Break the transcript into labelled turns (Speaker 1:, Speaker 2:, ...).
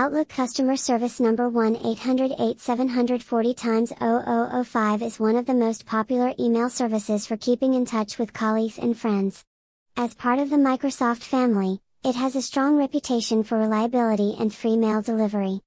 Speaker 1: Outlook customer service number 1-800-8740-0005 is one of the most popular email services for keeping in touch with colleagues and friends. As part of the Microsoft family, it has a strong reputation for reliability and free mail delivery.